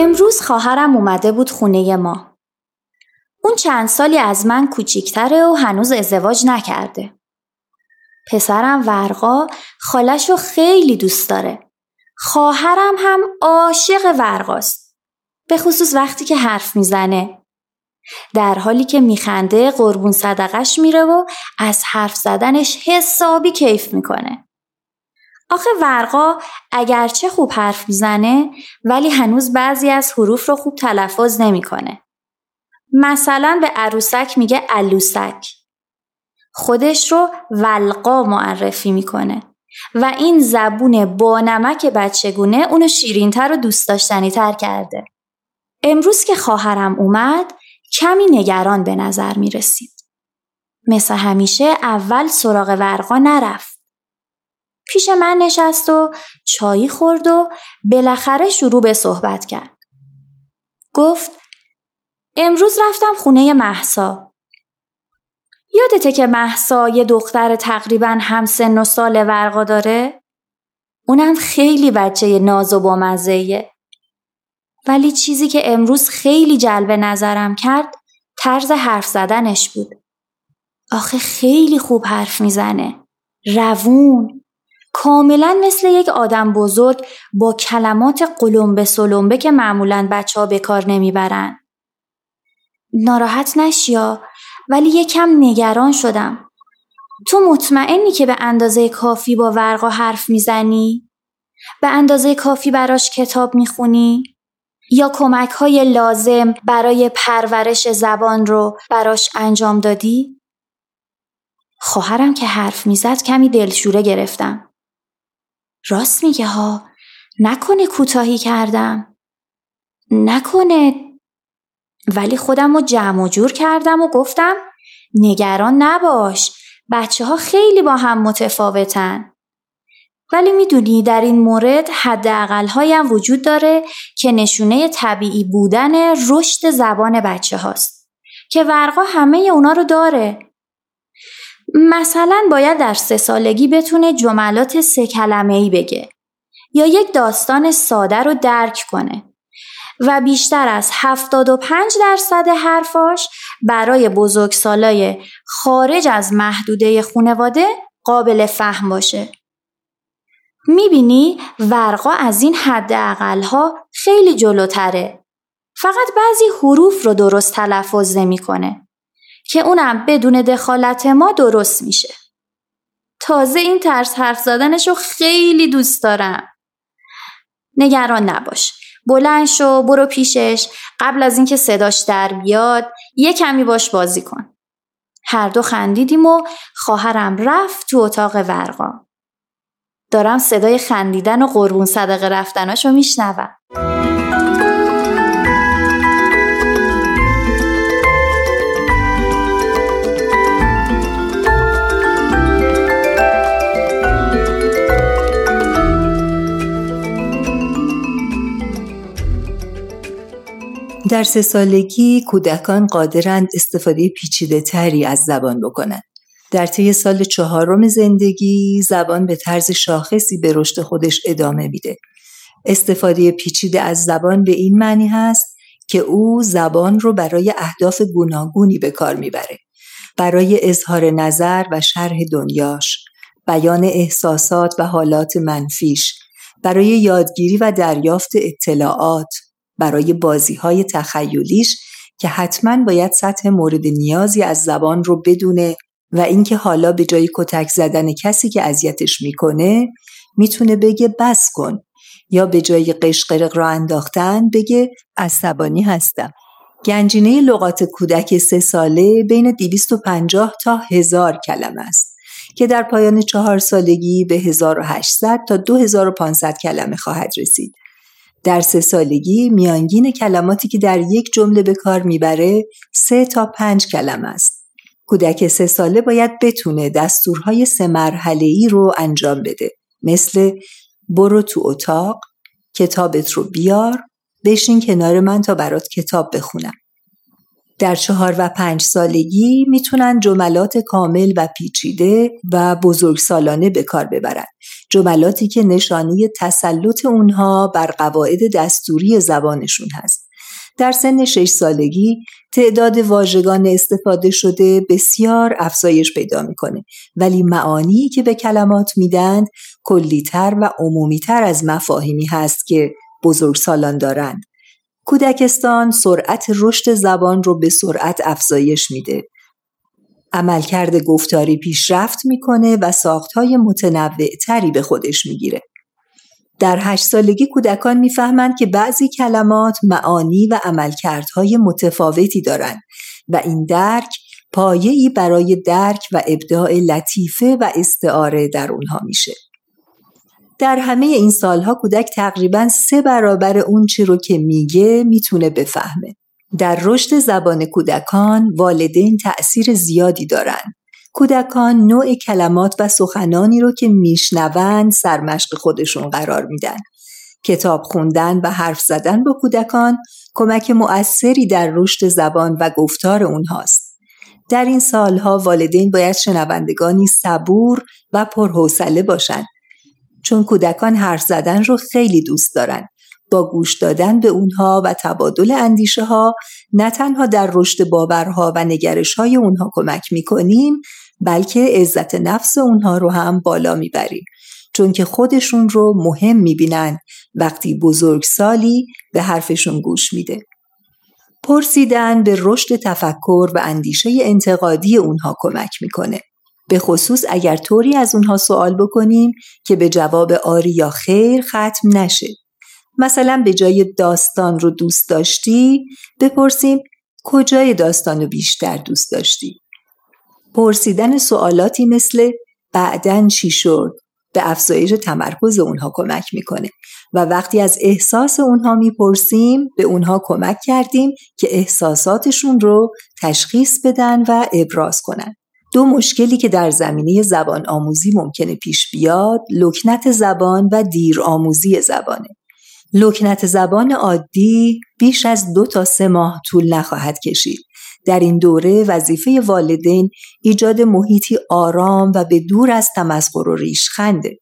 امروز خواهرم اومده بود خونه ما. اون چند سالی از من کوچیکتره و هنوز ازدواج نکرده. پسرم ورقا خالش خیلی دوست داره. خواهرم هم عاشق ورقاست. به خصوص وقتی که حرف می‌زنه. در حالی که میخنده قربون صدقش میره و از حرف زدنش حسابی کیف می‌کنه. آخه ورقا اگرچه خوب حرف می‌زنه ولی هنوز بعضی از حروف رو خوب تلفظ نمی‌کنه. مثلا به عروسک میگه علوسک. خودش رو ولقا معرفی می‌کنه و این زبون با نمک بچگونه اونو شیرینتر و دوست داشتنی تر کرده. امروز که خواهرم اومد کمی نگران به نظر می رسید. مثل همیشه اول سراغ ورقا نرفت. پیش من نشست و چایی خورد و بالاخره شروع به صحبت کرد. گفت امروز رفتم خونه محسا. یادته که محسا یه دختر تقریبا هم سن و سال ورقا داره؟ اونم خیلی بچه ناز و بامزهیه. ولی چیزی که امروز خیلی جلب نظرم کرد طرز حرف زدنش بود. آخه خیلی خوب حرف می‌زنه. روون، کاملا مثل یک آدم بزرگ با کلمات قلمبه سلمبه که معمولا بچه ها به کار نمی‌برن. ناراحت نشیا ولی یکم نگران شدم. تو مطمئنی که به اندازه کافی با ورقا حرف می‌زنی؟ به اندازه کافی براش کتاب می‌خونی؟ یا کمک های لازم برای پرورش زبان رو براش انجام دادی؟ خواهرم که حرف می‌زد کمی دلشوره گرفتم. راست میگه ها. نکنه کوتاهی کردم. نکنه. ولی خودم رو جمع و جور کردم و گفتم نگران نباش. بچه ها خیلی با هم متفاوتن. ولی می‌دونی در این مورد حداقل هایم وجود داره که نشونه طبیعی بودن رشد زبان بچه هاست که ورقا همه اونا رو داره. مثلا باید در سه سالگی بتونه جملات سه کلمه ای بگه یا یک داستان ساده رو درک کنه و بیشتر از 75 درصد حرفاش برای بزرگسالای خارج از محدوده خونواده قابل فهم باشه. می‌بینی ورقا از این حد ها خیلی جلوتره. فقط بعضی حروف رو درست تلفظ نمی‌کنه. که اونم بدون دخالت ما درست میشه. تازه این طرز حرف زدنشو خیلی دوست دارم. نگران نباش. بلند شو برو پیشش قبل از اینکه صداش در بیاد یه کمی باش بازی کن. هر دو خندیدیم و خواهرم رفت تو اتاق ورقا. دارم صدای خندیدن و قربون صدقه رفتناشو میشنوم. در سه سالگی کودکان قادرند استفاده پیچیده تری از زبان بکنند. در طی سال چهارم زندگی زبان به طرز شاخصی به رشد خودش ادامه میده. استفاده پیچیده از زبان به این معنی هست که او زبان رو برای اهداف گوناگونی به کار می‌بره. برای اظهار نظر و شرح دنیاش، بیان احساسات و حالات منفیش، برای یادگیری و دریافت اطلاعات، برای بازی های تخیلیش که حتما باید سطح مورد نیازی از زبان رو بدونه و اینکه حالا به جای کتک زدن کسی که اذیتش می‌کنه می‌تونه بگه بس کن یا به جای قشقرق را انداختن بگه عصبانی هستم گنجینه لغات کودک سه ساله بین 250 تا 1000 کلمه است که در پایان چهار سالگی به 1800 تا 2500 کلمه خواهد رسید. در سه سالگی میانگین کلماتی که در یک جمله به کار می‌بره سه تا پنج کلمه است. کودک سه ساله باید بتونه دستورهای سه مرحله ای رو انجام بده مثل برو تو اتاق، کتابت رو بیار، بشین کنار من تا برات کتاب بخونم. در چهار و پنج سالگی می‌تونن جملات کامل و پیچیده و بزرگسالانه به کار ببرن. جملاتی که نشانی تسلط اونها بر قواعد دستوری زبانشون هست. در سن شش سالگی تعداد واژگان استفاده شده بسیار افزایش پیدا می‌کنه ولی معانی که به کلمات میدند کلیتر و عمومیتر از مفاهیمی هست که بزرگسالان دارند. کودکستان سرعت رشد زبان رو به سرعت افزایش میده. عملکرد گفتاری پیشرفت می‌کنه و ساختهای متنوع تری به خودش می‌گیره. در هشت سالگی کودکان می‌فهمند که بعضی کلمات معانی و عملکردهای متفاوتی دارند و این درک پایه‌ای برای درک و ابداع لطیفه و استعاره در اونها میشه. در همه این سالها کودک تقریبا سه برابر اون چی رو که میگه می‌تونه بفهمه. در رشد زبان کودکان والدین تأثیر زیادی دارند. کودکان نوع کلمات و سخنانی رو که میشنوند سرمشق خودشون قرار میدن. کتاب خوندن و حرف زدن با کودکان کمک مؤثری در رشد زبان و گفتار اونهاست. در این سالها والدین باید شنوندگانی صبور و پرحوصله باشند چون کودکان حرف زدن رو خیلی دوست دارن. با گوش دادن به اونها و تبادل اندیشه ها نه تنها در رشد باورها و نگرش های اونها کمک می‌کنیم بلکه عزت نفس اونها رو هم بالا می‌بریم چون که خودشون رو مهم می‌بینن وقتی بزرگ سالی به حرفشون گوش میده. پرسیدن به رشد تفکر و اندیشه انتقادی اونها کمک می‌کنه. به خصوص اگر طوری از اونها سوال بکنیم که به جواب آری یا خیر ختم نشه. مثلا به جای داستان رو دوست داشتی بپرسیم کجای داستان رو بیشتر دوست داشتی؟ پرسیدن سوالاتی مثل بعدن چی شد به افزایش تمرکز اونها کمک می‌کنه و وقتی از احساس اونها می‌پرسیم به اونها کمک کردیم که احساساتشون رو تشخیص بدن و ابراز کنن. دو مشکلی که در زمینه زبان آموزی ممکنه پیش بیاد لکنت زبان و دیر آموزی زبانه. لکنت زبان عادی بیش از دو تا سه ماه طول نخواهد کشید. در این دوره وظیفه والدین ایجاد محیطی آرام و به دور از تمسخر و ریشخنده.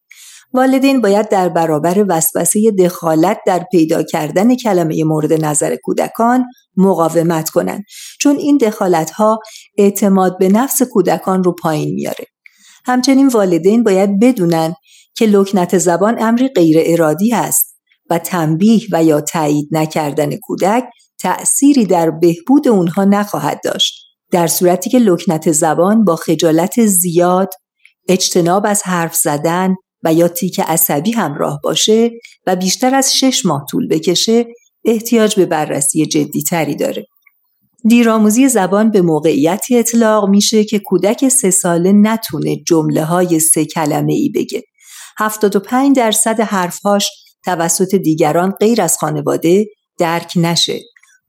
والدین باید در برابر وسوسه دخالت در پیدا کردن کلمه مورد نظر کودکان مقاومت کنند چون این دخالت ها اعتماد به نفس کودکان رو پایین میاره. همچنین والدین باید بدونن که لکنت زبان امری غیر ارادی است و تنبیه و یا تایید نکردن کودک تأثیری در بهبود اونها نخواهد داشت. در صورتی که لکنت زبان با خجالت زیاد، اجتناب از حرف زدن و یا تیک عصبی همراه باشه و بیشتر از شش ماه طول بکشه احتیاج به بررسی جدیتری داره. دیرآموزی زبان به موقعیتی اطلاق میشه که کودک سه ساله نتونه جمله های سه کلمه ای بگه. 75 درصد حرفهاش توسط دیگران غیر از خانواده درک نشه.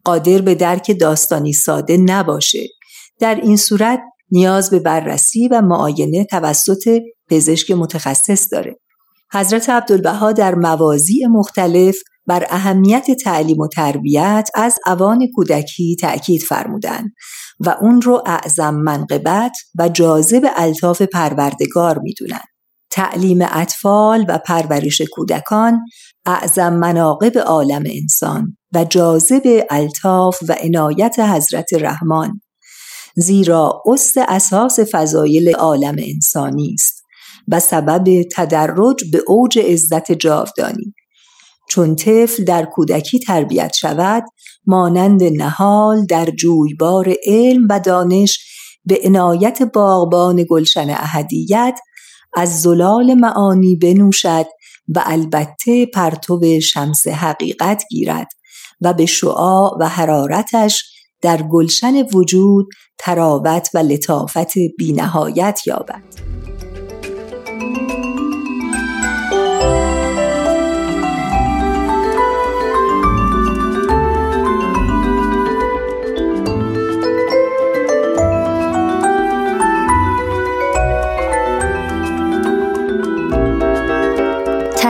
قادر به درک داستانی ساده نباشه. در این صورت نیاز به بررسی و معاینه توسط پزشک متخصص داره. حضرت عبدالبها در موازی مختلف بر اهمیت تعلیم و تربیت از اوان کودکی تأکید فرمودند و اون رو اعظم منقبت و جاذب الطاف پروردگار می‌دونن. تعلیم اطفال و پرورش کودکان اعظم مناقب عالم انسان و جاذب الطاف و عنایت حضرت رحمان زیرا است اساس فضایل عالم انسانی است و سبب تدرج به اوج عزت جاودانی چون طفل در کودکی تربیت شود مانند نهال در جویبار علم و دانش به عنایت باغبان گلشن اهدیت از زلال معانی بنوشد و البته پرتو شمس حقیقت گیرد و به شعاع و حرارتش در گلشن وجود تراوت و لطافت بینهایت یابد.